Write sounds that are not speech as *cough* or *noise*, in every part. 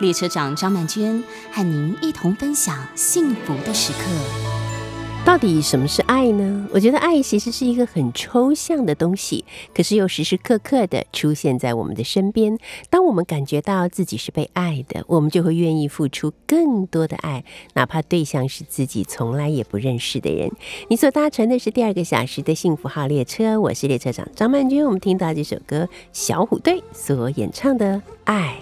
列车长张曼娟和您一同分享幸福的时刻。到底什么是爱呢？我觉得爱其实是一个很抽象的东西，可是又时时刻刻的出现在我们的身边。当我们感觉到自己是被爱的，我们就会愿意付出更多的爱，哪怕对象是自己从来也不认识的人。你所搭乘的是第二个小时的幸福号列车，我是列车长张曼君。我们听到这首歌，小虎队所演唱的《爱》。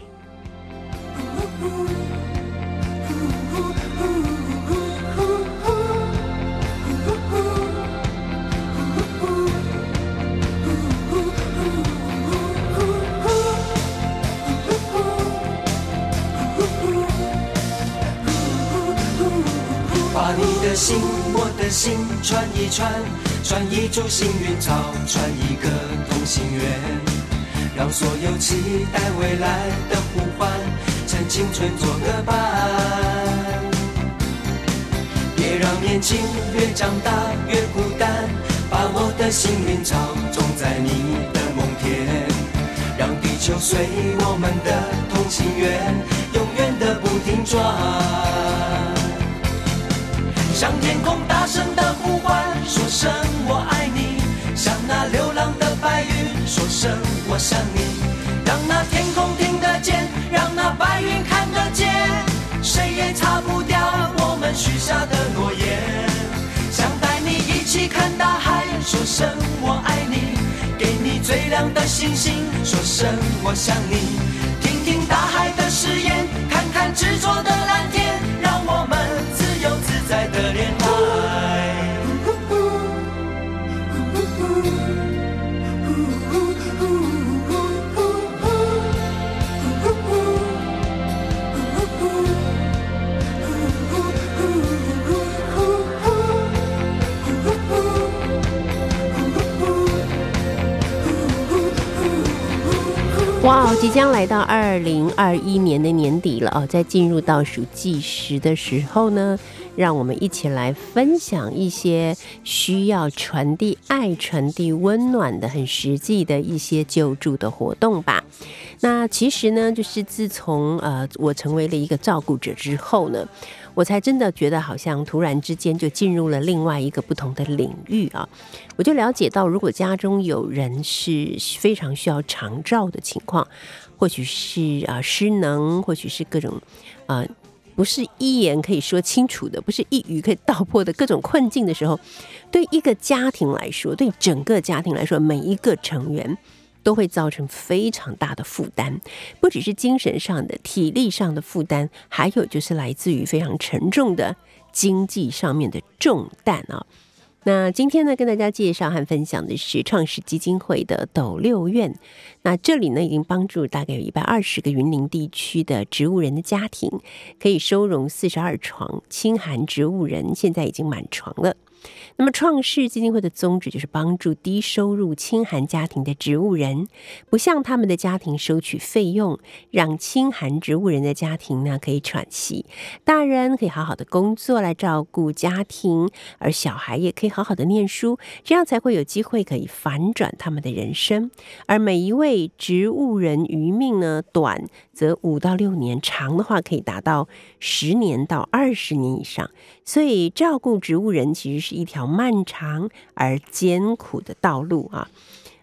把你的心，我的心，串一串，串一株幸运草，串一个同心圆，让所有期待未来的呼唤，趁青春做个伴。别让年轻越长大越孤单，把我的幸运草种在你的梦田，让地球随我们的同心圆，永远的不停转。向天空大声的呼唤，说声我爱你；向那流浪的白云说声我想你。让那天空听得见，让那白云，擦不掉我们许下的诺言。想带你一起看大海，说声我爱你；给你最亮的星星，说声我想你。听听大海的誓言，看看执着的蓝天，哇，即将来到二零二一年的年底了哦，在进入倒数计时的时候呢。让我们一起来分享一些需要传递爱、传递温暖的很实际的一些救助的活动吧。那其实呢，就是自从呃我成为了一个照顾者之后呢，我才真的觉得好像突然之间就进入了另外一个不同的领域啊。我就了解到，如果家中有人是非常需要长照的情况，或许是啊失能，或许是各种啊。不是一言可以说清楚的，不是一语可以道破的各种困境的时候，对一个家庭来说，对整个家庭来说，每一个成员都会造成非常大的负担，不只是精神上的、体力上的负担，还有就是来自于非常沉重的经济上面的重担啊。那今天呢，跟大家介绍和分享的是创世基金会的斗六院。那这里呢，已经帮助大概有一百二十个云林地区的植物人的家庭，可以收容四十二床清寒植物人，现在已经满床了。那么，创世基金会的宗旨就是帮助低收入、清寒家庭的植物人，不向他们的家庭收取费用，让清寒植物人的家庭呢可以喘息，大人可以好好的工作来照顾家庭，而小孩也可以好好的念书，这样才会有机会可以反转他们的人生。而每一位植物人余命呢，短则五到六年，长的话可以达到十年到二十年以上。所以，照顾植物人其实是一条漫长而艰苦的道路啊。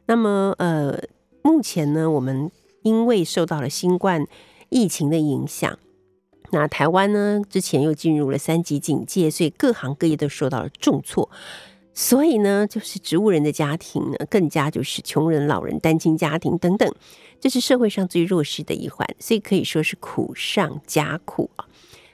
那么，呃，目前呢，我们因为受到了新冠疫情的影响，那台湾呢之前又进入了三级警戒，所以各行各业都受到了重挫。所以呢，就是植物人的家庭呢，更加就是穷人、老人、单亲家庭等等，这是社会上最弱势的一环，所以可以说是苦上加苦啊。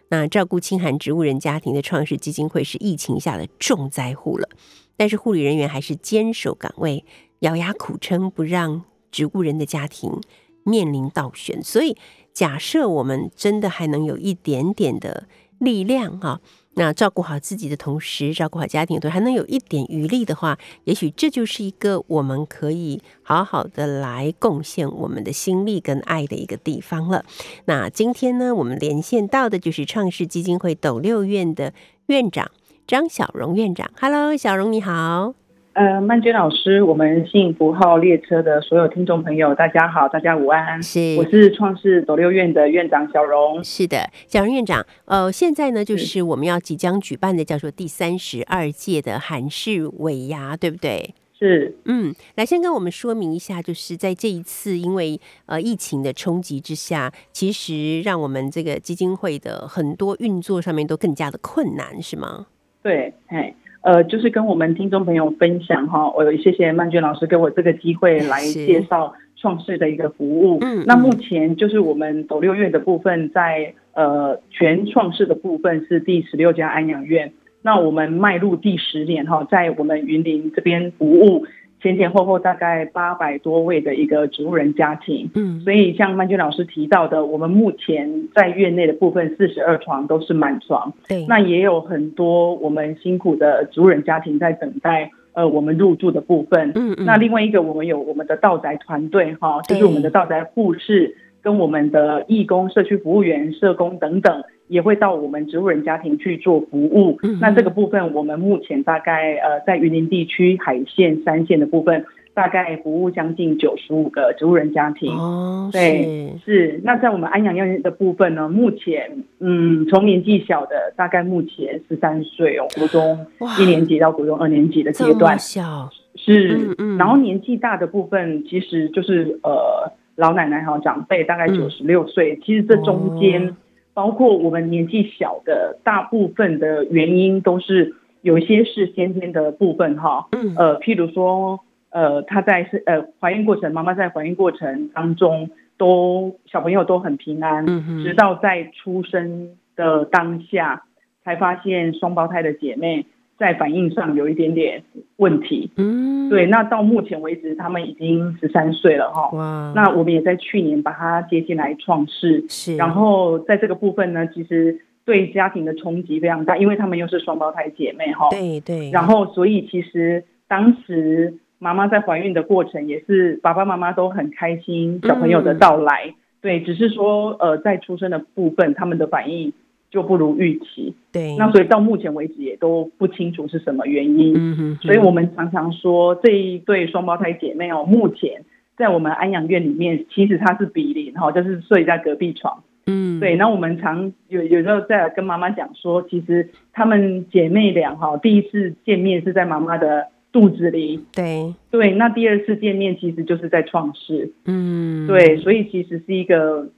那照顾清寒植物人家庭的创世基金会是疫情下的重灾户了，但是护理人员还是坚守岗位，咬牙苦撑，不让植物人的家庭面临倒悬，所以假设我们真的还能有一点点的力量哈。那照顾好自己的同时，照顾好家庭对，还能有一点余力的话，也许这就是一个我们可以好好的来贡献我们的心力跟爱的一个地方了。那今天呢，我们连线到的就是创世基金会斗六院的院长张小荣院长。Hello，小荣你好。呃，曼娟老师，我们幸福号列车的所有听众朋友，大家好，大家午安。是，我是创世斗六院的院长小荣。是的，小荣院长，呃，现在呢，就是我们要即将举办的叫做第三十二届的韩式尾牙，对不对？是，嗯，来先跟我们说明一下，就是在这一次因为呃疫情的冲击之下，其实让我们这个基金会的很多运作上面都更加的困难，是吗？对，哎。呃，就是跟我们听众朋友分享哈，我谢谢曼娟老师给我这个机会来介绍创世的一个服务。嗯，那目前就是我们斗六院的部分，在呃全创世的部分是第十六家安养院，那我们迈入第十年哈，在我们云林这边服务。前前后后大概八百多位的一个植物人家庭，嗯，所以像曼娟老师提到的，我们目前在院内的部分四十二床都是满床，对，那也有很多我们辛苦的植物人家庭在等待，呃，我们入住的部分，嗯嗯，那另外一个我们有我们的道宅团队哈，就是我们的道宅护士跟我们的义工、社区服务员、社工等等。也会到我们植物人家庭去做服务。那这个部分，我们目前大概呃，在云林地区海线、山线的部分，大概服务将近九十五个植物人家庭。哦，对，是。那在我们安养院的部分呢，目前嗯，从年纪小的，大概目前十三岁哦，国中一年级到国中二年级的阶段，小是。然后年纪大的部分，其实就是呃，老奶奶哈，长辈大概九十六岁。其实这中间。包括我们年纪小的，大部分的原因都是有一些是先天的部分哈，嗯，呃，譬如说，呃，她在是呃怀孕过程，妈妈在怀孕过程当中都小朋友都很平安，嗯直到在出生的当下才发现双胞胎的姐妹。在反应上有一点点问题，嗯，对，那到目前为止，他们已经十三岁了哈，哇，那我们也在去年把他接进来创世，是，然后在这个部分呢，其实对家庭的冲击非常大，因为他们又是双胞胎姐妹哈，对对，然后所以其实当时妈妈在怀孕的过程也是爸爸妈妈都很开心小朋友的到来，对，只是说呃在出生的部分他们的反应。就不如预期，对，那所以到目前为止也都不清楚是什么原因，嗯哼，所以我们常常说这一对双胞胎姐妹哦，目前在我们安养院里面，其实她是比邻哈，就是睡在隔壁床，嗯，对，那我们常有有时候在跟妈妈讲说，其实她们姐妹俩哈，第一次见面是在妈妈的肚子里，对，对，那第二次见面其实就是在创世，嗯，对，所以其实是一个。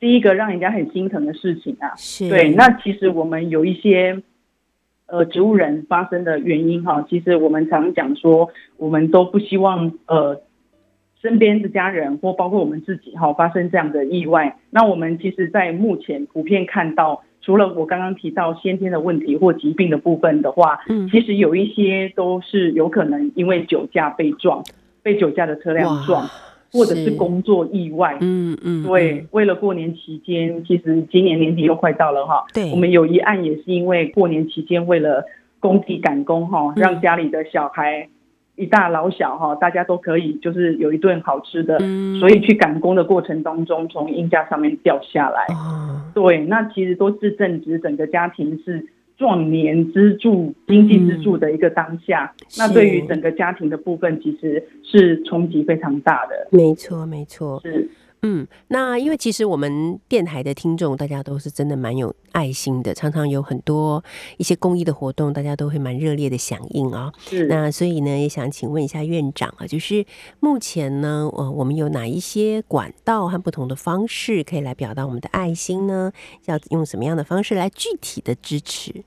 第一个让人家很心疼的事情啊，对，那其实我们有一些呃植物人发生的原因哈，其实我们常讲说，我们都不希望呃身边的家人或包括我们自己哈发生这样的意外。那我们其实，在目前普遍看到，除了我刚刚提到先天的问题或疾病的部分的话，嗯，其实有一些都是有可能因为酒驾被撞，被酒驾的车辆撞。或者是工作意外，嗯嗯，对，为了过年期间，其实今年年底又快到了哈，对，我们有一案也是因为过年期间为了工地赶工哈，让家里的小孩一大老小哈，大家都可以就是有一顿好吃的，所以去赶工的过程当中，从鹰架上面掉下来，对，那其实都是正值整个家庭是。壮年支柱、经济支柱的一个当下，那对于整个家庭的部分，其实是冲击非常大的。没错，没错，是。嗯，那因为其实我们电台的听众，大家都是真的蛮有爱心的，常常有很多一些公益的活动，大家都会蛮热烈的响应啊。是。那所以呢，也想请问一下院长啊，就是目前呢，呃，我们有哪一些管道和不同的方式可以来表达我们的爱心呢？要用什么样的方式来具体的支持？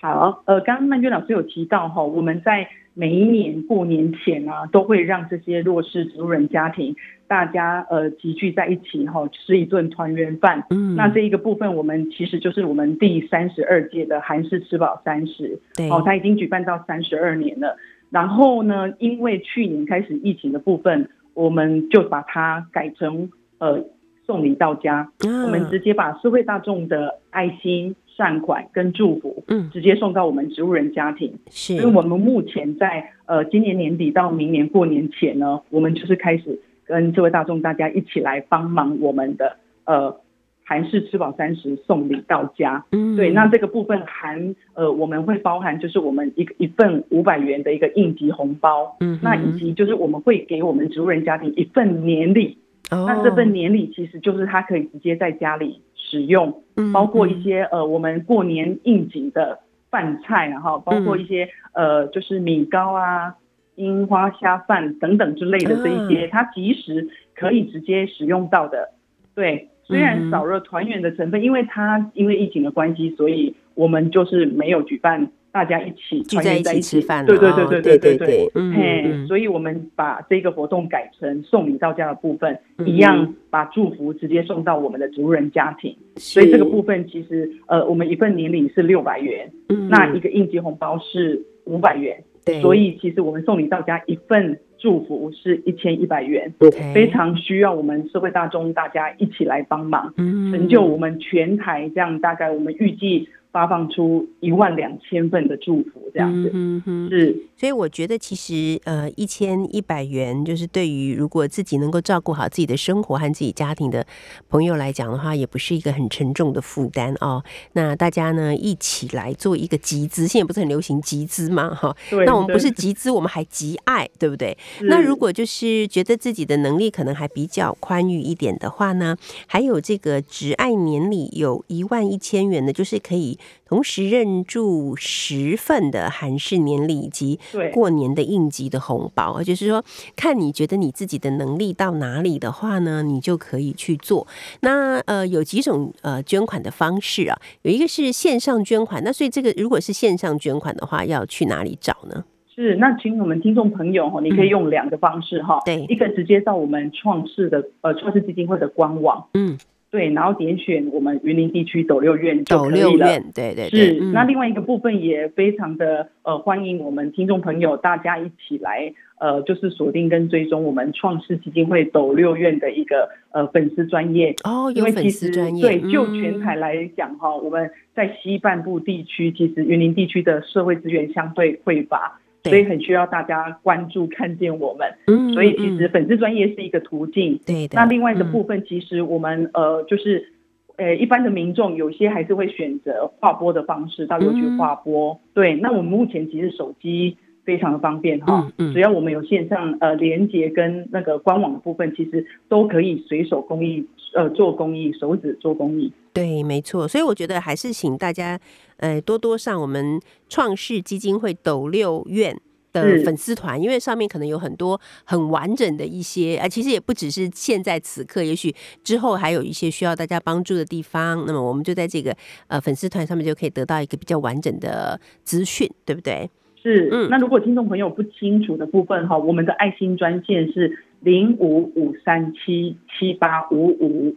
好，呃，刚刚曼娟老师有提到哈，我们在每一年过年前啊，都会让这些弱势植物人家庭，大家呃集聚在一起哈，吃一顿团圆饭。嗯，那这一个部分，我们其实就是我们第三十二届的韩式吃饱三十。对，哦，它已经举办到三十二年了。然后呢，因为去年开始疫情的部分，我们就把它改成呃送礼到家，我们直接把社会大众的爱心。善款跟祝福，嗯，直接送到我们植物人家庭。是，因为我们目前在呃今年年底到明年过年前呢，我们就是开始跟这位大众大家一起来帮忙我们的呃韩式吃饱三十送礼到家。嗯，对，那这个部分含呃我们会包含就是我们一个一份五百元的一个应急红包，嗯，那以及就是我们会给我们植物人家庭一份年礼。那这份年礼其实就是他可以直接在家里使用，包括一些呃我们过年应景的饭菜，然后包括一些呃就是米糕啊、樱花虾饭等等之类的这一些，它即时可以直接使用到的。对，虽然少了团圆的成分，因为它因为疫情的关系，所以我们就是没有举办。大家一起聚在一起吃饭，对对对对对对对，嘿，所以我们把这个活动改成送礼到家的部分，一样把祝福直接送到我们的族人家庭。所以这个部分其实，呃，我们一份年礼是六百元，那一个应急红包是五百元，所以其实我们送礼到家一份祝福是一千一百元，非常需要我们社会大众大家一起来帮忙，成就我们全台这样大概我们预计。发放出一万两千份的祝福，这样子嗯哼是，所以我觉得其实呃一千一百元，就是对于如果自己能够照顾好自己的生活和自己家庭的朋友来讲的话，也不是一个很沉重的负担哦。那大家呢一起来做一个集资，现在不是很流行集资吗？哈，那我们不是集资，我们还集爱，对不对？那如果就是觉得自己的能力可能还比较宽裕一点的话呢，还有这个直爱年里有一万一千元的，就是可以。同时认住十份的韩式年礼以及过年的应急的红包，就是说，看你觉得你自己的能力到哪里的话呢，你就可以去做。那呃，有几种呃捐款的方式啊，有一个是线上捐款。那所以这个如果是线上捐款的话，要去哪里找呢？是，那请我们听众朋友哈，你可以用两个方式哈，对，一个直接到我们创世的呃创世基金会的官网，嗯。对，然后点选我们云林地区斗六院就可以了。对对对是。那另外一个部分也非常的呃欢迎我们听众朋友大家一起来呃就是锁定跟追踪我们创世基金会斗六院的一个呃粉丝专业哦，有粉丝专业。对，就全台来讲哈，我们在西半部地区其实云林地区的社会资源相对匮乏。所以很需要大家关注、看见我们。嗯，所以其实粉丝专业是一个途径。对的。那另外的部分，其实我们呃，就是呃，一般的民众有些还是会选择划拨的方式到邮局划拨。对。那我们目前其实手机非常的方便哈，只要我们有线上呃连接跟那个官网的部分，其实都可以随手公益呃做公益，手指做公益。对，没错。所以我觉得还是请大家。呃，多多上我们创世基金会斗六院的粉丝团，因为上面可能有很多很完整的一些啊，其实也不只是现在此刻，也许之后还有一些需要大家帮助的地方。那么我们就在这个呃粉丝团上面就可以得到一个比较完整的资讯，对不对？是，嗯。那如果听众朋友不清楚的部分哈，我们的爱心专线是零五五三七七八五五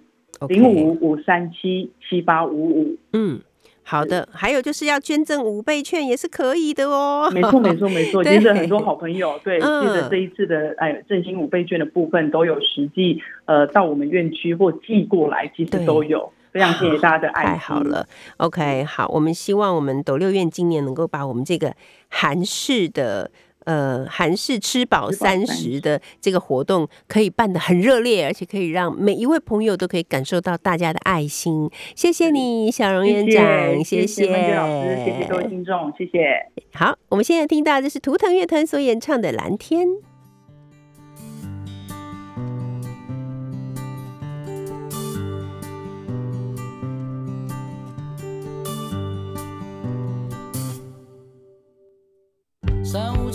零五五三七七八五五，嗯。好的，还有就是要捐赠五倍券也是可以的哦。没错，没错，没错。*laughs* 接着很多好朋友对，记得这一次的哎振兴五倍券的部分都有实际呃到我们院区或寄过来，其实都有。非常谢谢大家的爱。太好了，OK，好，我们希望我们斗六院今年能够把我们这个韩式的。呃，韩式吃饱三十的这个活动可以办得很热烈，而且可以让每一位朋友都可以感受到大家的爱心。谢谢你，小荣院长，谢谢老师，谢谢各位听众，谢谢。好，我们现在听到的是图腾乐团所演唱的《蓝天》。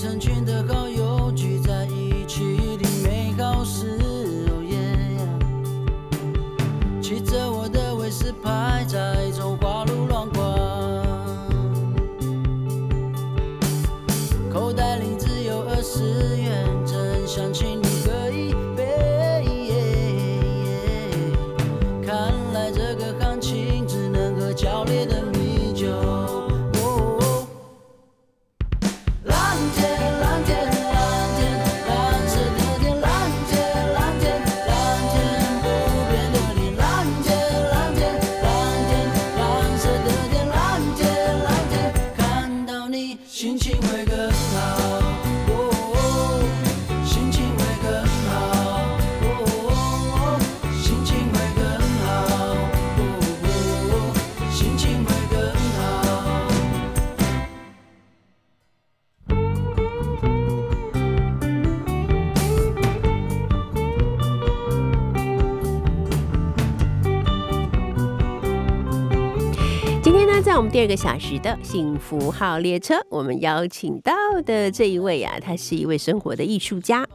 成群的好友我好。我们第二个小时的幸福号列车，我们邀请到的这一位啊，他是一位生活的艺术家。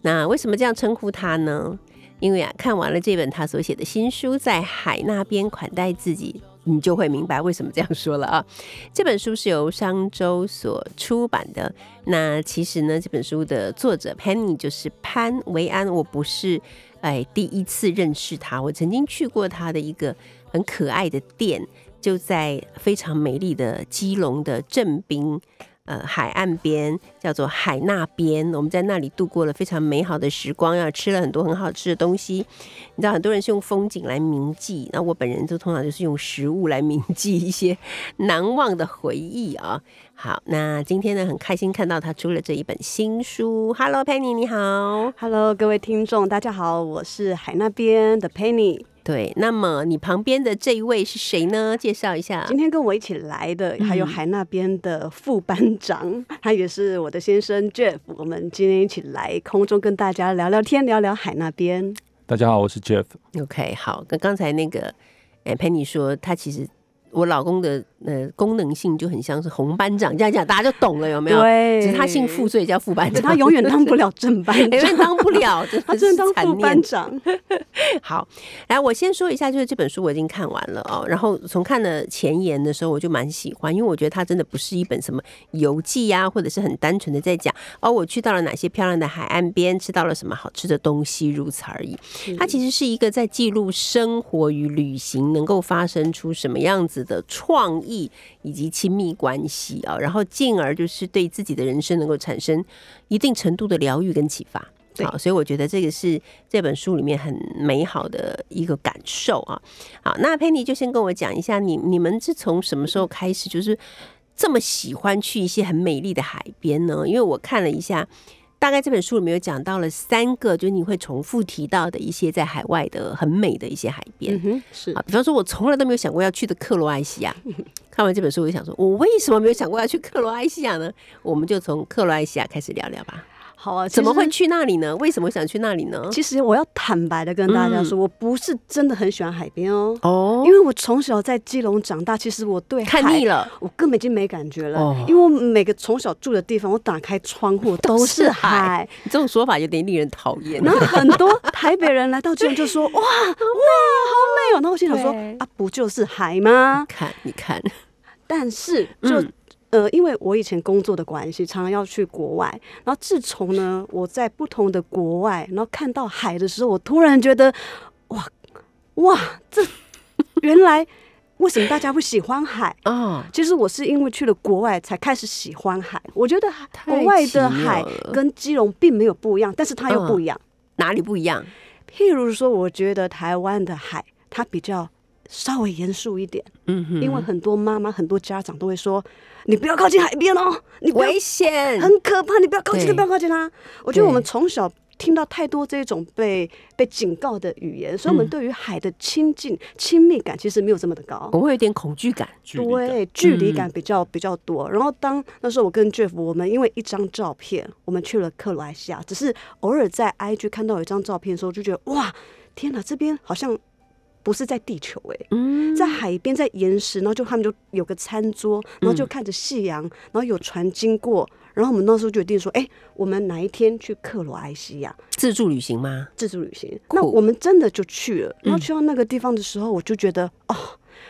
那为什么这样称呼他呢？因为啊，看完了这本他所写的新书《在海那边款待自己》，你就会明白为什么这样说了啊。这本书是由商周所出版的。那其实呢，这本书的作者 Penny 就是潘维安。我不是哎第一次认识他，我曾经去过他的一个很可爱的店。就在非常美丽的基隆的正滨，呃，海岸边叫做海那边，我们在那里度过了非常美好的时光，要吃了很多很好吃的东西。你知道，很多人是用风景来铭记，那我本人就通常就是用食物来铭记一些难忘的回忆啊。好，那今天呢，很开心看到他出了这一本新书。Hello，Penny，你好。Hello，各位听众，大家好，我是海那边的 Penny。对，那么你旁边的这一位是谁呢？介绍一下。今天跟我一起来的还有海那边的副班长，他也是我的先生 Jeff。我们今天一起来空中跟大家聊聊天，聊聊海那边。大家好，我是 Jeff。OK，好，跟刚才那个哎 Penny 说，他其实。我老公的呃功能性就很像是红班长这样讲，大家就懂了有没有？对，只是他姓傅，所以叫副班长。他永远当不了正班长，*laughs* 永远当不了，他真的当副班长。*laughs* 好，来我先说一下，就是这本书我已经看完了哦。然后从看了前言的时候，我就蛮喜欢，因为我觉得它真的不是一本什么游记呀，或者是很单纯的在讲哦，我去到了哪些漂亮的海岸边，吃到了什么好吃的东西，如此而已。它其实是一个在记录生活与旅行能够发生出什么样子。的创意以及亲密关系啊，然后进而就是对自己的人生能够产生一定程度的疗愈跟启发。好，所以我觉得这个是这本书里面很美好的一个感受啊。好，那佩妮就先跟我讲一下，你你们是从什么时候开始就是这么喜欢去一些很美丽的海边呢？因为我看了一下。大概这本书里面有讲到了三个，就是你会重复提到的一些在海外的很美的一些海边，是啊，比方说我从来都没有想过要去的克罗埃西亚。*laughs* 看完这本书，我就想说，我为什么没有想过要去克罗埃西亚呢？我们就从克罗埃西亚开始聊聊吧。好啊，怎么会去那里呢？为什么想去那里呢？其实我要坦白的跟大家说，我不是真的很喜欢海边哦。哦，因为我从小在基隆长大，其实我对看腻了，我根本已经没感觉了。哦，因为我每个从小住的地方，我打开窗户都是海。你这种说法有点令人讨厌。然后很多台北人来到基隆就说：“ *laughs* 哇哇，好美哦！”然后我心想说：“啊，不就是海吗？”看，你看，但是就。呃，因为我以前工作的关系，常常要去国外。然后自从呢，我在不同的国外，然后看到海的时候，我突然觉得，哇哇，这原来为什么大家会喜欢海啊？其实我是因为去了国外才开始喜欢海。我觉得国外的海跟基隆并没有不一样，但是它又不一样。哪里不一样？譬如说，我觉得台湾的海它比较稍微严肃一点。嗯哼，因为很多妈妈、很多家长都会说。你不要靠近海边哦，你危险，很可怕。你不要靠近，不要靠近它。我觉得我们从小听到太多这种被被警告的语言，所以我们对于海的亲近、亲密感其实没有这么的高。我会有点恐惧感，对，距离感比较比较多。然后当那时候我跟 Jeff，我们因为一张照片，我们去了克罗埃西亚，只是偶尔在 IG 看到有一张照片的时候，就觉得哇，天哪，这边好像。不是在地球哎，在海边，在岩石，然后就他们就有个餐桌，然后就看着夕阳，然后有船经过，然后我们那时候决定说，哎，我们哪一天去克罗埃西亚自助旅行吗？自助旅行。那我们真的就去了，然后去到那个地方的时候，我就觉得，哦，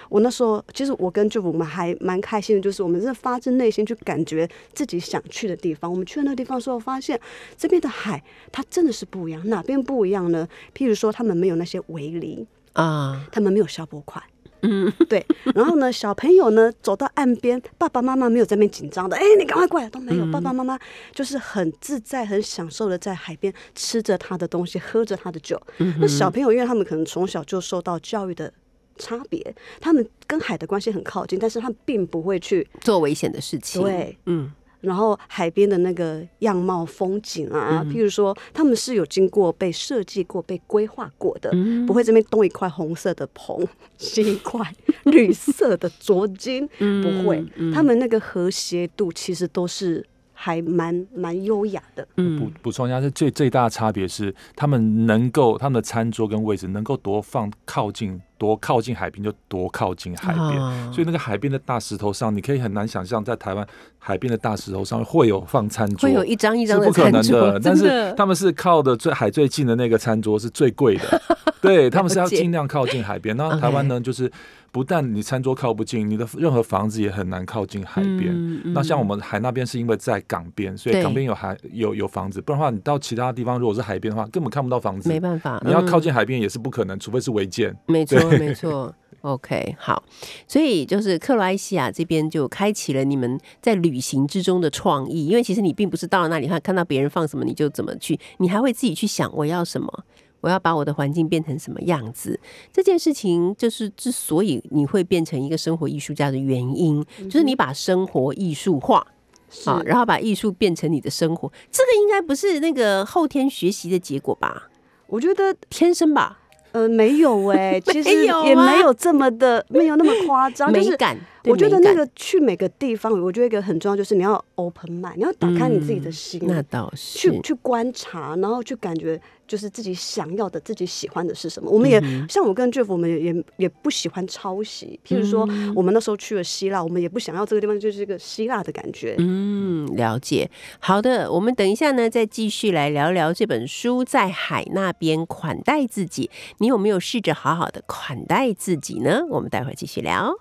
我那时候其实我跟舅父我们还蛮开心的，就是我们是发自内心去感觉自己想去的地方。我们去了那个地方的时候，发现这边的海它真的是不一样，哪边不一样呢？譬如说，他们没有那些围篱。啊，他们没有消波块，嗯，对。然后呢，小朋友呢走到岸边，爸爸妈妈没有在那边紧张的，哎，你赶快过来，都没有。爸爸妈妈就是很自在、很享受的在海边吃着他的东西，喝着他的酒。那小朋友，因为他们可能从小就受到教育的差别，他们跟海的关系很靠近，但是他们并不会去做危险的事情。对，嗯。然后海边的那个样貌风景啊，譬如说他们是有经过被设计过、被规划过的，不会这边东一块红色的棚，西一块绿色的浊金，不会。他们那个和谐度其实都是还蛮蛮优雅的。嗯，补补充一下，是最最大的差别是，他们能够他们的餐桌跟位置能够多放靠近多靠近海边就多靠近海边，所以那个海边的大石头上，你可以很难想象在台湾海边的大石头上会有放餐桌，会有一张一张的不可能的。但是他们是靠的最海最近的那个餐桌是最贵的，*laughs* *laughs* 对他们是要尽量靠近海边。那台湾呢，就是。不但你餐桌靠不近，你的任何房子也很难靠近海边。那像我们海那边是因为在港边，所以港边有海有有房子。不然的话，你到其他地方如果是海边的话，根本看不到房子。没办法，你要靠近海边也是不可能，除非是违建。没错，没错。OK，好。所以就是克罗埃西亚这边就开启了你们在旅行之中的创意，因为其实你并不是到了那里看看到别人放什么你就怎么去，你还会自己去想我要什么。我要把我的环境变成什么样子？这件事情就是之所以你会变成一个生活艺术家的原因，就是你把生活艺术化，啊，然后把艺术变成你的生活。这个应该不是那个后天学习的结果吧？我觉得天生吧。呃，没有哎，*laughs* 其实也没有这么的，没有那么夸张。*laughs* 美感，我觉得那个去每个地方，我觉得一个很重要就是你要 open mind，你要打开你自己的心，那倒是去去观察，然后去感觉。就是自己想要的、自己喜欢的是什么？我们也像我跟 Jeff，我们也也也不喜欢抄袭。譬如说，我们那时候去了希腊，我们也不想要这个地方就是一个希腊的感觉。嗯，了解。好的，我们等一下呢，再继续来聊聊这本书，在海那边款待自己。你有没有试着好好的款待自己呢？我们待会儿继续聊。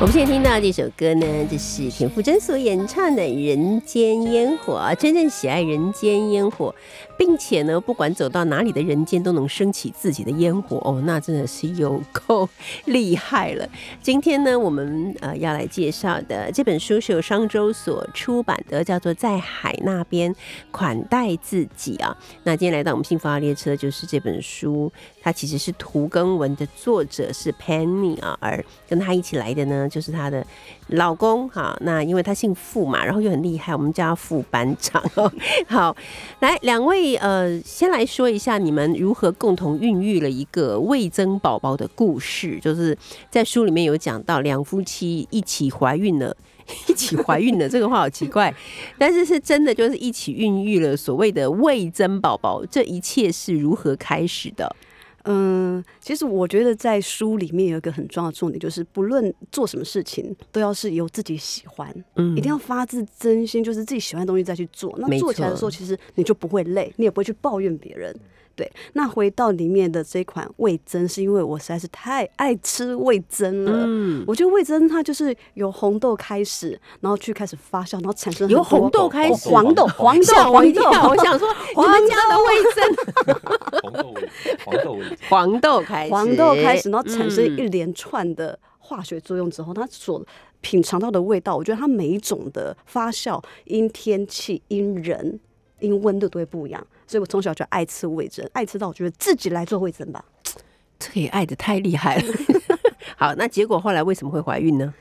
我们现在听到这首歌呢，这是田馥甄所演唱的《人间烟火》，真正喜爱人间烟火。并且呢，不管走到哪里的人间都能升起自己的烟火哦，那真的是有够厉害了。今天呢，我们呃要来介绍的这本书是由商周所出版的，叫做《在海那边款待自己》啊。那今天来到我们幸福号列车，就是这本书，他其实是图更文的作者是 Penny 啊，而跟他一起来的呢，就是他的老公哈。那因为他姓傅嘛，然后又很厉害，我们叫副班长哦。好，来两位。呃，先来说一下你们如何共同孕育了一个未增宝宝的故事，就是在书里面有讲到两夫妻一起怀孕了，*laughs* 一起怀孕了，这个话好奇怪，但是是真的，就是一起孕育了所谓的未增宝宝，这一切是如何开始的？嗯，其实我觉得在书里面有一个很重要的重点，就是不论做什么事情，都要是由自己喜欢，嗯，一定要发自真心，就是自己喜欢的东西再去做。那做起来的时候，其实你就不会累，你也不会去抱怨别人。对，那回到里面的这款味增，是因为我实在是太爱吃味增了。嗯，我觉得味增它就是由红豆开始，然后去开始发酵，然后产生由红豆开始，黄豆，黄豆，黄豆。我想说，*laughs* 你们家的味增，*laughs* 黄豆味，黄豆味，黄豆开始，黄豆开始，然后产生一连串的化学作用之后，它所品尝到的味道，我觉得它每一种的发酵，因天气，因人。因温度都会不一样，所以我从小就爱吃味噌，爱吃到我觉得自己来做味噌吧。这也爱的太厉害了。*laughs* 好，那结果后来为什么会怀孕呢？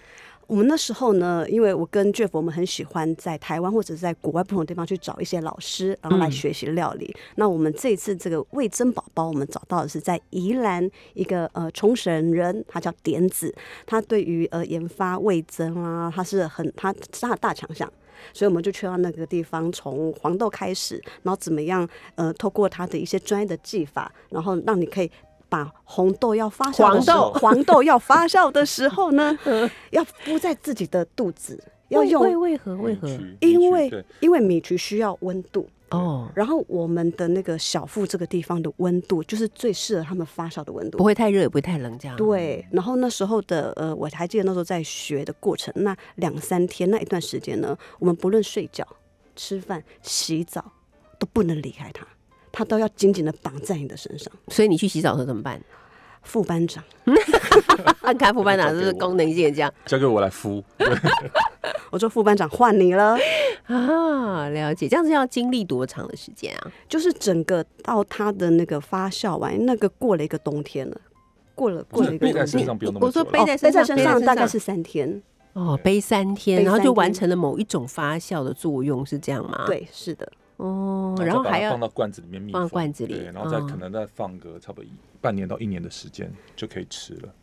我们那时候呢，因为我跟 Jeff，我们很喜欢在台湾或者是在国外不同的地方去找一些老师，然后来学习料理。那我们这一次这个味增宝宝，我们找到的是在宜兰一个呃冲绳人，他叫点子，他对于呃研发味增啊，他是很他是他的大强项，所以我们就去到那个地方，从黄豆开始，然后怎么样呃透过他的一些专业的技法，然后让你可以。把红豆要发酵，黄豆。黄豆要发酵的时候呢，*laughs* 要敷在自己的肚子，要用为为何为何？因为因为米曲需要温度。哦，然后我们的那个小腹这个地方的温度就是最适合他们发酵的温度，不会太热也不会太冷，这样。对。然后那时候的呃，我还记得那时候在学的过程，那两三天那一段时间呢，我们不论睡觉、吃饭、洗澡都不能离开它。他都要紧紧的绑在你的身上，所以你去洗澡的时候怎么办？副班长，看副班长是不是功能性这样？交给我来敷。*laughs* 我说副班长换你了啊，了解。这样子要经历多长的时间啊？就是整个到他的那个发酵完，那个过了一个冬天了，过了过了一个。背在身上不用那么我说背在背在身上大概是三天哦，背三天，然后就完成了某一种发酵的作用，是这样吗？对，是的。哦，然后还要放到罐子里面密封，放罐子里，对，然后再可能再放个差不多一半年到一年的时间就可以吃了，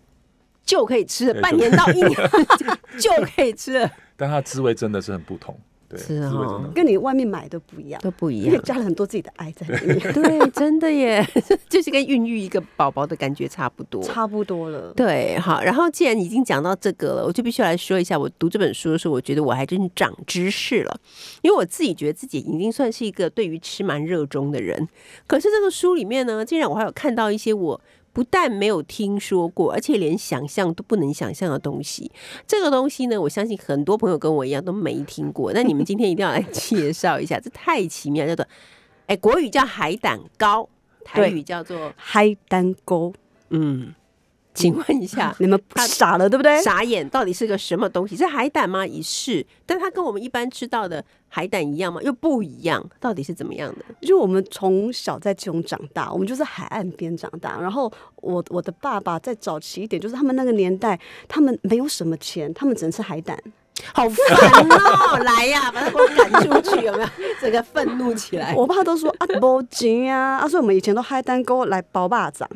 就可以吃了，半年到一年 *laughs* 就可以吃了，*laughs* 但它的滋味真的是很不同。是啊，跟你外面买的不一样，都不一样，加了很多自己的爱在里面。*laughs* 对，真的耶，*laughs* 就是跟孕育一个宝宝的感觉差不多，差不多了。对，好，然后既然已经讲到这个了，我就必须来说一下，我读这本书的时候，我觉得我还真长知识了，因为我自己觉得自己已经算是一个对于吃蛮热衷的人，可是这个书里面呢，竟然我还有看到一些我。不但没有听说过，而且连想象都不能想象的东西。这个东西呢，我相信很多朋友跟我一样都没听过。那你们今天一定要来介绍一下，这太奇妙，叫做哎，国语叫海胆糕，台语叫做海胆糕。嗯。请问一下，*laughs* 你们傻了对不对？傻眼，到底是个什么东西？是海胆吗？也是，但它跟我们一般吃到的海胆一样吗？又不一样，到底是怎么样的？就我们从小在这种长大，我们就是海岸边长大。然后我我的爸爸在早期一点，就是他们那个年代，他们没有什么钱，他们只能吃海胆。好烦哦！来呀，把他给我赶出去，有没有？整个愤怒起来。*laughs* 我爸都说啊，不行啊，啊，所以我们以前都嗨单勾来包霸掌。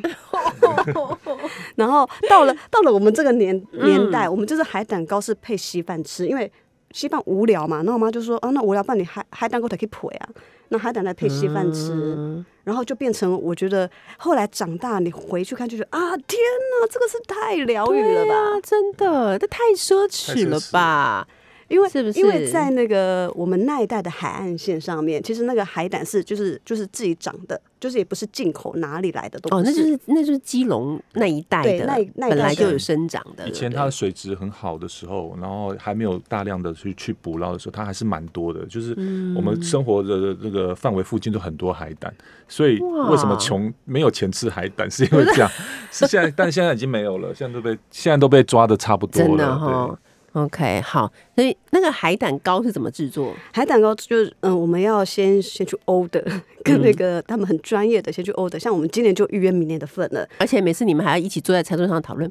然后到了到了我们这个年年代，我们就是海胆糕是配稀饭吃，因为稀饭无聊嘛。然后我妈就说啊，那无聊，不然你嗨海胆糕才可以配啊。那海胆来配稀饭吃，然后就变成我觉得后来长大，你回去看就觉得啊，天哪，这个是太疗愈了吧！真的，这太奢侈了吧？因为是不是？因为在那个我们那一带的海岸线上面，其实那个海胆是就是就是自己长的，就是也不是进口哪里来的东西。哦，那就是那就是基隆那一带的，那那本来就有生长的。以前它的水质很好的时候，然后还没有大量的去去捕捞的时候，它还是蛮多的。就是我们生活的这个范围附近都很多海胆，所以为什么穷没有钱吃海胆，是因为这样。*laughs* 是现在，但现在已经没有了，现在都被现在都被抓的差不多了。OK，好，所以那个海胆糕是怎么制作？海胆糕就是，嗯，我们要先先去 order，跟那个他们很专业的先去 order，像我们今年就预约明年的份了，而且每次你们还要一起坐在餐桌上讨论，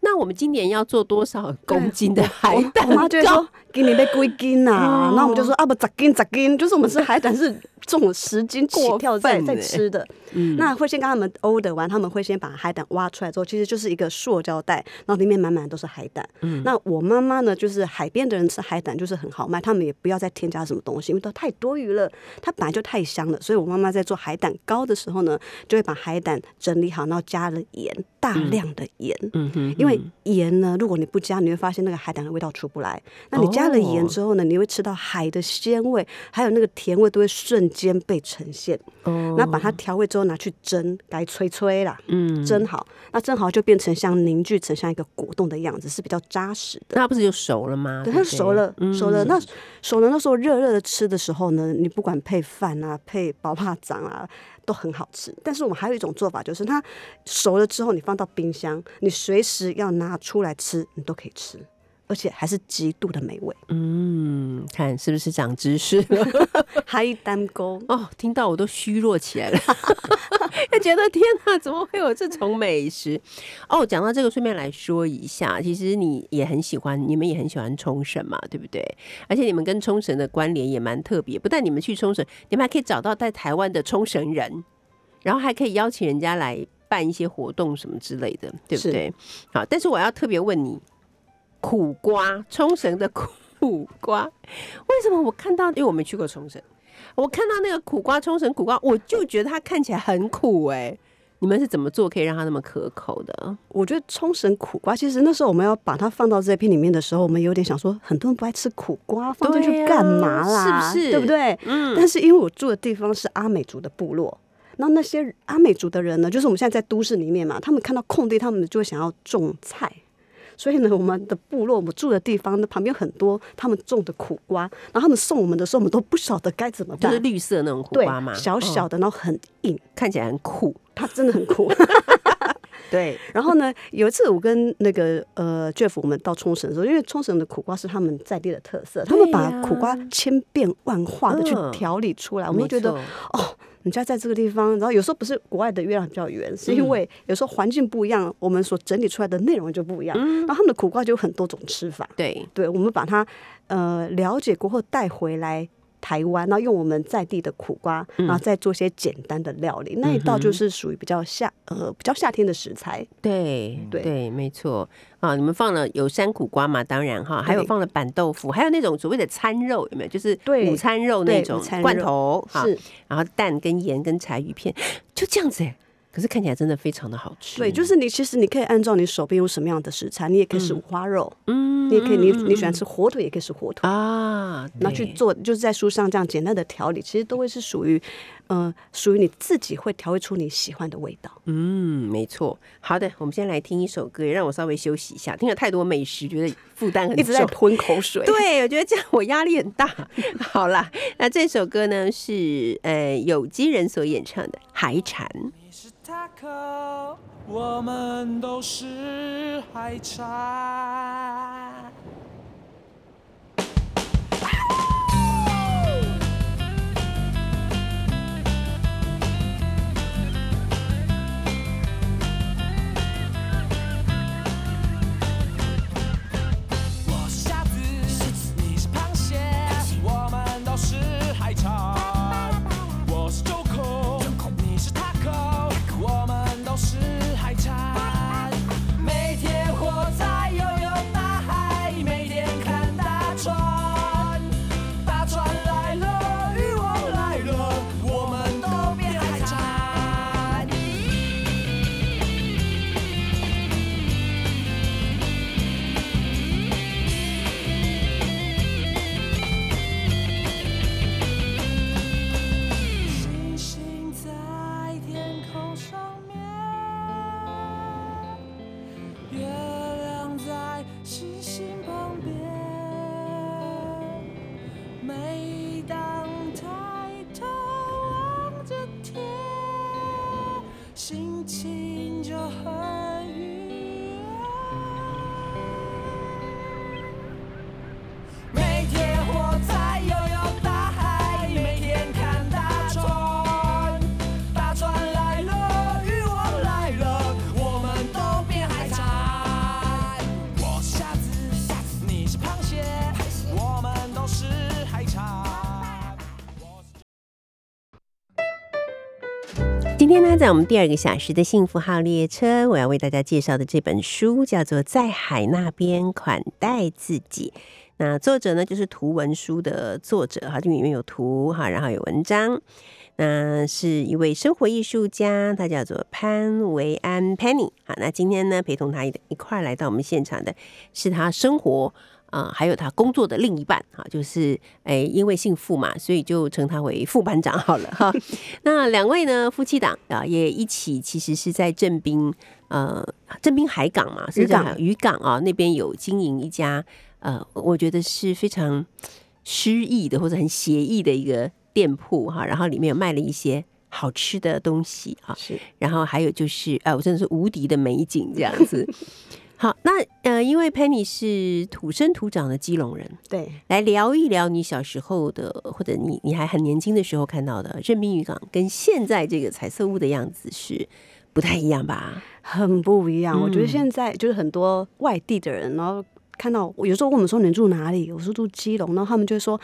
那我们今年要做多少公斤的海胆糕？今年得几斤啊？*laughs* 那我们就说啊，不，咋斤咋斤，就是我们是海胆是重十斤 *laughs* 起跳在在吃的。*laughs* 那会先跟他们 order 完，他们会先把海胆挖出来之后，其实就是一个塑胶袋，然后里面满满都是海胆。那我妈妈呢，就是海边的人吃海胆就是很好卖，他们也不要再添加什么东西，因为都太多余了，它本来就太香了。所以我妈妈在做海胆糕的时候呢，就会把海胆整理好，然后加了盐，大量的盐。嗯哼，因为盐呢，如果你不加，你会发现那个海胆的味道出不来。那你加了盐之后呢，你会吃到海的鲜味，还有那个甜味都会瞬间被呈现。哦，那把它调味之后。拿去蒸，该吹吹啦，嗯，蒸好，那蒸好就变成像凝聚成像一个果冻的样子，是比较扎实的。那不是就熟了吗？对，它熟了，熟了。那熟了，那时候热热的吃的时候呢，你不管配饭啊，配薄帕掌啊，都很好吃。但是我们还有一种做法，就是它熟了之后，你放到冰箱，你随时要拿出来吃，你都可以吃。而且还是极度的美味。嗯，看是不是长知识了？还单沟哦，听到我都虚弱起来了，*laughs* 就觉得天哪，怎么会有这种美食？哦，讲到这个，顺便来说一下，其实你也很喜欢，你们也很喜欢冲绳嘛，对不对？而且你们跟冲绳的关联也蛮特别，不但你们去冲绳，你们还可以找到在台湾的冲绳人，然后还可以邀请人家来办一些活动什么之类的，对不对？好，但是我要特别问你。苦瓜，冲绳的苦瓜，为什么我看到？因为我没去过冲绳，我看到那个苦瓜，冲绳苦瓜，我就觉得它看起来很苦哎。你们是怎么做可以让它那么可口的？我觉得冲绳苦瓜，其实那时候我们要把它放到这片里面的时候，我们有点想说，很多人不爱吃苦瓜，放进去干嘛啦？是不是？对不对？嗯。但是因为我住的地方是阿美族的部落，那那些阿美族的人呢，就是我们现在在都市里面嘛，他们看到空地，他们就会想要种菜。所以呢，我们的部落，我们住的地方，那旁边很多他们种的苦瓜，然后他们送我们的时候，我们都不晓得该怎么办。就是绿色那种苦瓜嘛，小小的，然后很硬，看起来很苦，它真的很苦。*laughs* 对。然后呢，有一次我跟那个呃 Jeff 我们到冲绳的时候，因为冲绳的苦瓜是他们在地的特色，他们把苦瓜千变万化的去调理出来，我们觉得哦。人家在这个地方，然后有时候不是国外的月亮比较圆，是因为有时候环境不一样，我们所整理出来的内容就不一样。然后他们的苦瓜就有很多种吃法。对，对，我们把它呃了解过后带回来。台湾，然后用我们在地的苦瓜，然后再做些简单的料理，那一道就是属于比较夏呃比较夏天的食材。对对对，没错啊！你们放了有山苦瓜嘛？当然哈，还有放了板豆腐，还有那种所谓的餐肉，有没有？就是午餐肉那种罐头是，然后蛋跟盐跟柴鱼片，就这样子哎。可是看起来真的非常的好吃。对，就是你其实你可以按照你手边有什么样的食材，你也可以是五花肉，嗯，你也可以你你喜欢吃火腿也可以是火腿啊，那去做就是在书上这样简单的调理，其实都会是属于，呃，属于你自己会调味出你喜欢的味道。嗯，没错。好的，我们先来听一首歌，也让我稍微休息一下，听了太多美食，觉得负担很重，一直在吞口水。*laughs* 对，我觉得这样我压力很大。好啦，那这首歌呢是呃有机人所演唱的《海产》。我们都是海产。在我们第二个小时的幸福号列车，我要为大家介绍的这本书叫做《在海那边款待自己》。那作者呢，就是图文书的作者哈，这里面有图哈，然后有文章。那是一位生活艺术家，他叫做潘维安 Penny。好，那今天呢，陪同他一一块来到我们现场的是他生活。啊，还有他工作的另一半哈，就是哎，因为姓傅嘛，所以就称他为副班长好了哈。*laughs* 那两位呢，夫妻档啊，也一起其实是在正滨呃正滨海港嘛，渔港渔港啊那边有经营一家呃，我觉得是非常诗意的或者很写意的一个店铺哈。然后里面有卖了一些好吃的东西啊，是。然后还有就是哎，我真的是无敌的美景这样子。*laughs* 好，那呃，因为 Penny 是土生土长的基隆人，对，来聊一聊你小时候的，或者你你还很年轻的时候看到的任滨渔港，跟现在这个彩色屋的样子是不太一样吧？很不一样。我觉得现在就是很多外地的人，然后看到我有时候问我们说你住哪里，我说住基隆，然后他们就会说。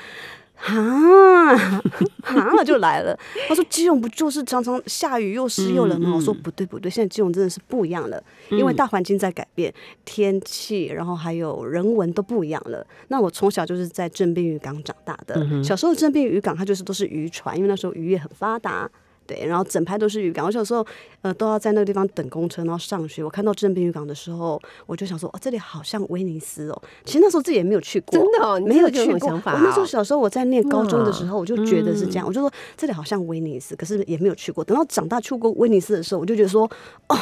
啊 *laughs* 啊就来了！*laughs* 他说基隆不就是常常下雨又湿又冷吗？我说不对不对，现在基隆真的是不一样了，因为大环境在改变，天气，然后还有人文都不一样了。那我从小就是在镇滨渔港长大的，小时候镇滨渔港它就是都是渔船，因为那时候渔业很发达。对，然后整排都是渔港。我小时候，呃，都要在那个地方等公车，然后上学。我看到正滨渔港的时候，我就想说，哦，这里好像威尼斯哦。其实那时候自己也没有去过，真的没有去过。我那时候小时候我在念高中的时候，我就觉得是这样，我就说这里好像威尼斯，可是也没有去过。等到长大去过威尼斯的时候，我就觉得说，哦。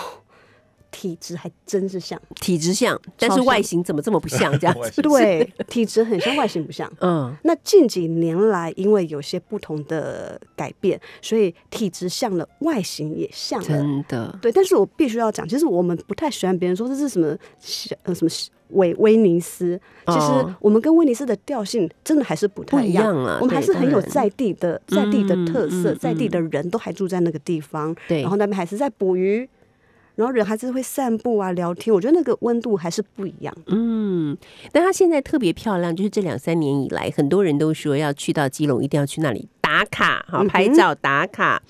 体质还真是像，体质像，但是外形怎么这么不像？这样子 *laughs* 对，体质很像，外形不像。*laughs* 嗯，那近几年来，因为有些不同的改变，所以体质像了，外形也像了。真的，对。但是我必须要讲，其实我们不太喜欢别人说这是什么，呃，什么威威尼斯。其实我们跟威尼斯的调性真的还是不太一样啊。我们还是很有在地的，在地的特色，在地的人都还住在那个地方。对，然后那边还是在捕鱼。然后人还是会散步啊，聊天。我觉得那个温度还是不一样。嗯，但它现在特别漂亮，就是这两三年以来，很多人都说要去到基隆，一定要去那里打卡，好拍照打卡。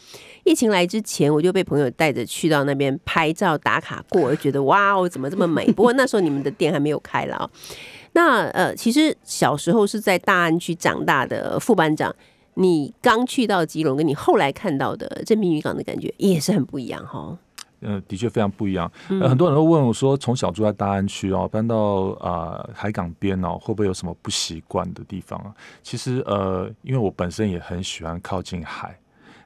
疫情来之前，我就被朋友带着去到那边拍照打卡过，我就觉得哇哦，怎么这么美？不过那时候你们的店还没有开了啊。那呃，其实小时候是在大安区长大的副班长，你刚去到基隆，跟你后来看到的正滨渔港的感觉也是很不一样哈。呃，的确非常不一样。很多人都问我说，从小住在大安区哦，搬到啊海港边哦，会不会有什么不习惯的地方啊？其实呃，因为我本身也很喜欢靠近海。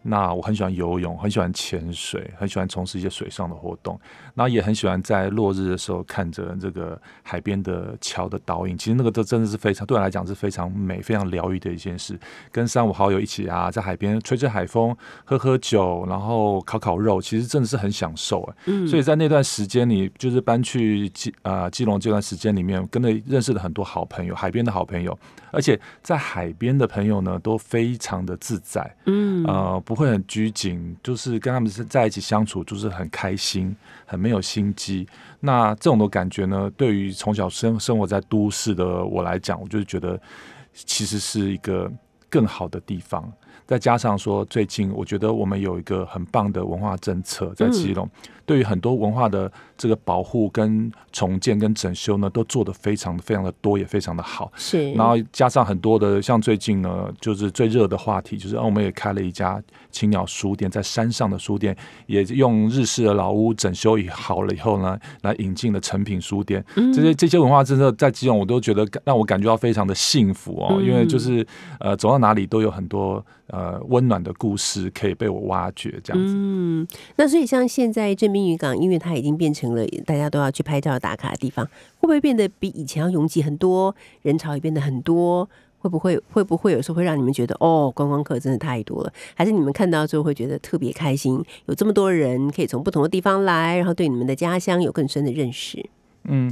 那我很喜欢游泳，很喜欢潜水，很喜欢从事一些水上的活动。然后也很喜欢在落日的时候看着这个海边的桥的倒影。其实那个都真的是非常对我来讲是非常美、非常疗愈的一件事。跟三五好友一起啊，在海边吹吹海风、喝喝酒，然后烤烤肉，其实真的是很享受哎。嗯。所以在那段时间里，就是搬去基啊基隆这段时间里面，跟着认识了很多好朋友，海边的好朋友。而且在海边的朋友呢，都非常的自在。嗯。呃。不会很拘谨，就是跟他们是在一起相处，就是很开心，很没有心机。那这种的感觉呢，对于从小生生活在都市的我来讲，我就是觉得其实是一个更好的地方。再加上说，最近我觉得我们有一个很棒的文化政策在基隆。对于很多文化的这个保护、跟重建、跟整修呢，都做得非常非常的多，也非常的好。是，然后加上很多的，像最近呢，就是最热的话题，就是我们也开了一家青鸟书店，在山上的书店，也用日式的老屋整修以好了以后呢，来引进了成品书店。这些这些文化政策在基隆，我都觉得让我感觉到非常的幸福哦，因为就是呃，走到哪里都有很多呃温暖的故事可以被我挖掘，这样子。嗯，那所以像现在这。滨渔港，因为它已经变成了大家都要去拍照打卡的地方，会不会变得比以前要拥挤很多？人潮也变得很多，会不会会不会有时候会让你们觉得哦，观光客真的太多了？还是你们看到之后会觉得特别开心？有这么多人可以从不同的地方来，然后对你们的家乡有更深的认识？嗯，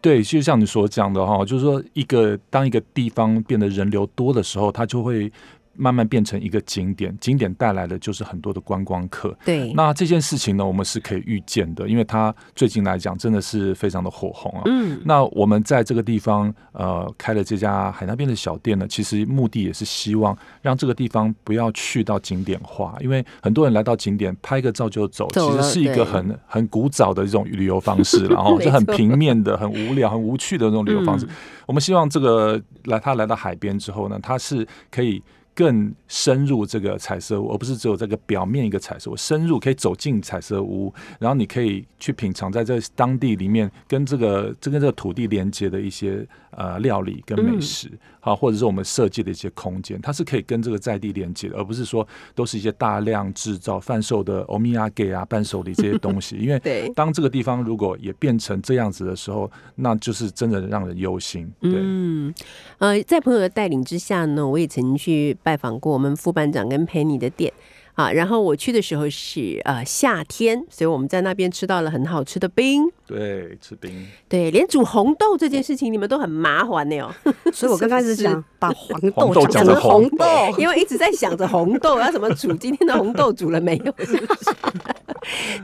对，就像你所讲的哈，就是说一个当一个地方变得人流多的时候，它就会。慢慢变成一个景点，景点带来的就是很多的观光客。对，那这件事情呢，我们是可以预见的，因为它最近来讲真的是非常的火红啊。嗯，那我们在这个地方呃开了这家海那边的小店呢，其实目的也是希望让这个地方不要去到景点化，因为很多人来到景点拍个照就走，其实是一个很很古早的一种旅游方式，然后 *laughs* 就很平面的、很无聊、很无趣的那种旅游方式。我们希望这个来他来到海边之后呢，他是可以。更深入这个彩色屋，而不是只有这个表面一个彩色屋。深入可以走进彩色屋，然后你可以去品尝在这当地里面跟这个这跟这个土地连接的一些呃料理跟美食，好，或者是我们设计的一些空间，它是可以跟这个在地连接的，而不是说都是一些大量制造贩售的欧米亚给啊伴手礼这些东西。*laughs* 因为当这个地方如果也变成这样子的时候，那就是真的让人忧心。对，嗯，呃，在朋友的带领之下呢，我也曾经去。拜访过我们副班长跟 Penny 的店，啊，然后我去的时候是呃夏天，所以我们在那边吃到了很好吃的冰。对，吃冰。对，连煮红豆这件事情你们都很麻烦的哦。*laughs* 所以我刚开始想把 *laughs* 黄豆讲成红豆，因为一直在想着红豆要怎么煮。今天的红豆煮了没有？是不是？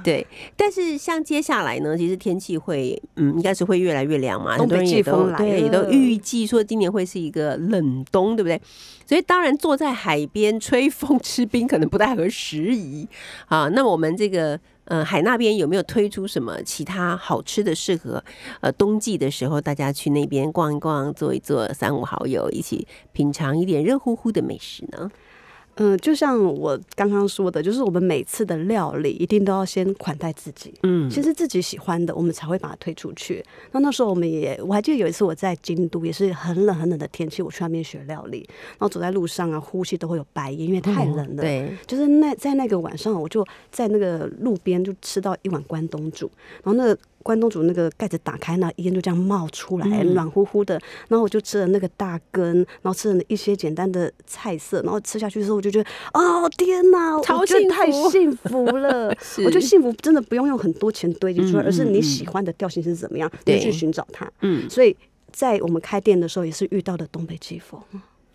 对，但是像接下来呢，其实天气会，嗯，应该是会越来越凉嘛。很多人也都对，也都预计说今年会是一个冷冬，对不对？所以当然坐在海边吹风 *laughs* 吃冰可能不太合时宜啊。那我们这个，呃，海那边有没有推出什么其他好吃的，适合呃冬季的时候大家去那边逛一逛、坐一坐，三五好友一起品尝一点热乎乎的美食呢？嗯，就像我刚刚说的，就是我们每次的料理一定都要先款待自己，嗯，先是自己喜欢的，我们才会把它推出去。那那时候我们也，我还记得有一次我在京都，也是很冷很冷的天气，我去那边学料理，然后走在路上啊，呼吸都会有白烟，因为太冷了。对，就是那在那个晚上，我就在那个路边就吃到一碗关东煮，然后那。关东煮那个盖子打开，那烟就这样冒出来，暖乎乎的。然后我就吃了那个大根，然后吃了一些简单的菜色，然后吃下去之后，我就觉得，哦天哪，我觉得太幸福了。*laughs* 我觉得幸福真的不用用很多钱堆积出来，而是你喜欢的调性是怎么样，你去寻找它。嗯，所以在我们开店的时候，也是遇到了东北季风，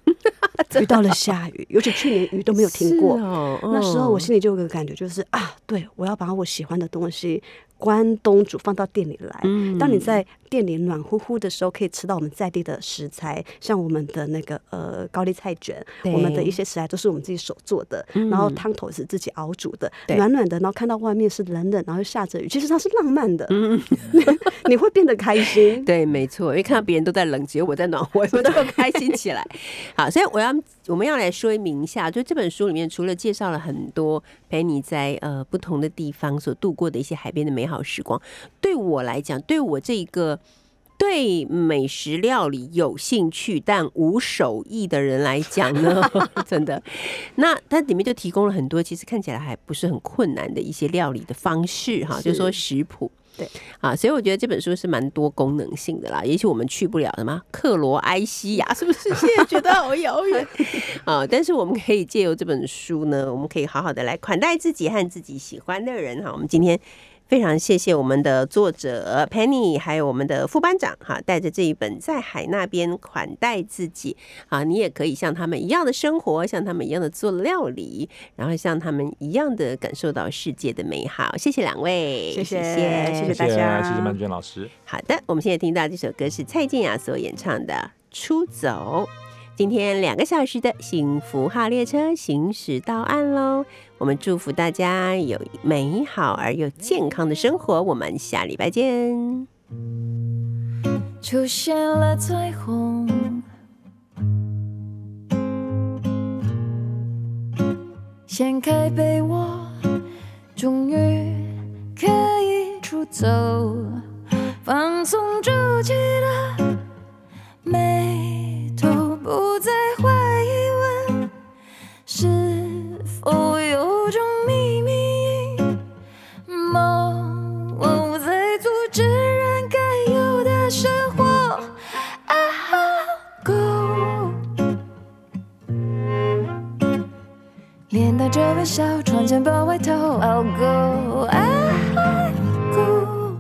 *laughs* 遇到了下雨，尤其去年雨都没有停过。那时候我心里就有个感觉，就是啊，对我要把我喜欢的东西。关东煮放到店里来，当你在店里暖乎乎的时候，可以吃到我们在地的食材，像我们的那个呃高丽菜卷，我们的一些食材都是我们自己手做的，然后汤头是自己熬煮的，暖暖的，然后看到外面是冷冷，然后又下着雨，其实它是浪漫的，*laughs* 你会变得开心。*laughs* 对，没错，因为看到别人都在冷，只有我在暖和，我都开心起来。好，所以我要我们要来说明一下，就这本书里面除了介绍了很多陪你在呃不同的地方所度过的一些海边的美。好时光，对我来讲，对我这一个对美食料理有兴趣但无手艺的人来讲呢，*laughs* 真的，那它里面就提供了很多其实看起来还不是很困难的一些料理的方式哈，就是说食谱。对，啊，所以我觉得这本书是蛮多功能性的啦。也许我们去不了什么克罗埃西亚，是不是？*laughs* 现在觉得好遥远 *laughs* 啊！但是我们可以借由这本书呢，我们可以好好的来款待自己和自己喜欢的人哈。我们今天。非常谢谢我们的作者 Penny，还有我们的副班长哈，带着这一本在海那边款待自己啊，你也可以像他们一样的生活，像他们一样的做料理，然后像他们一样的感受到世界的美好。谢谢两位，谢谢谢谢大家，谢谢曼娟老师。好的，我们现在听到这首歌是蔡健雅所演唱的《出走》。今天两个小时的幸福号列车行驶到岸喽！我们祝福大家有美好而又健康的生活。我们下礼拜见。出现了彩虹，掀开被窝，终于可以出走，放松住气的眉头。不再怀疑，问是否带着微笑，穿件薄外套。I'll go, I'll go,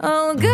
I'll go.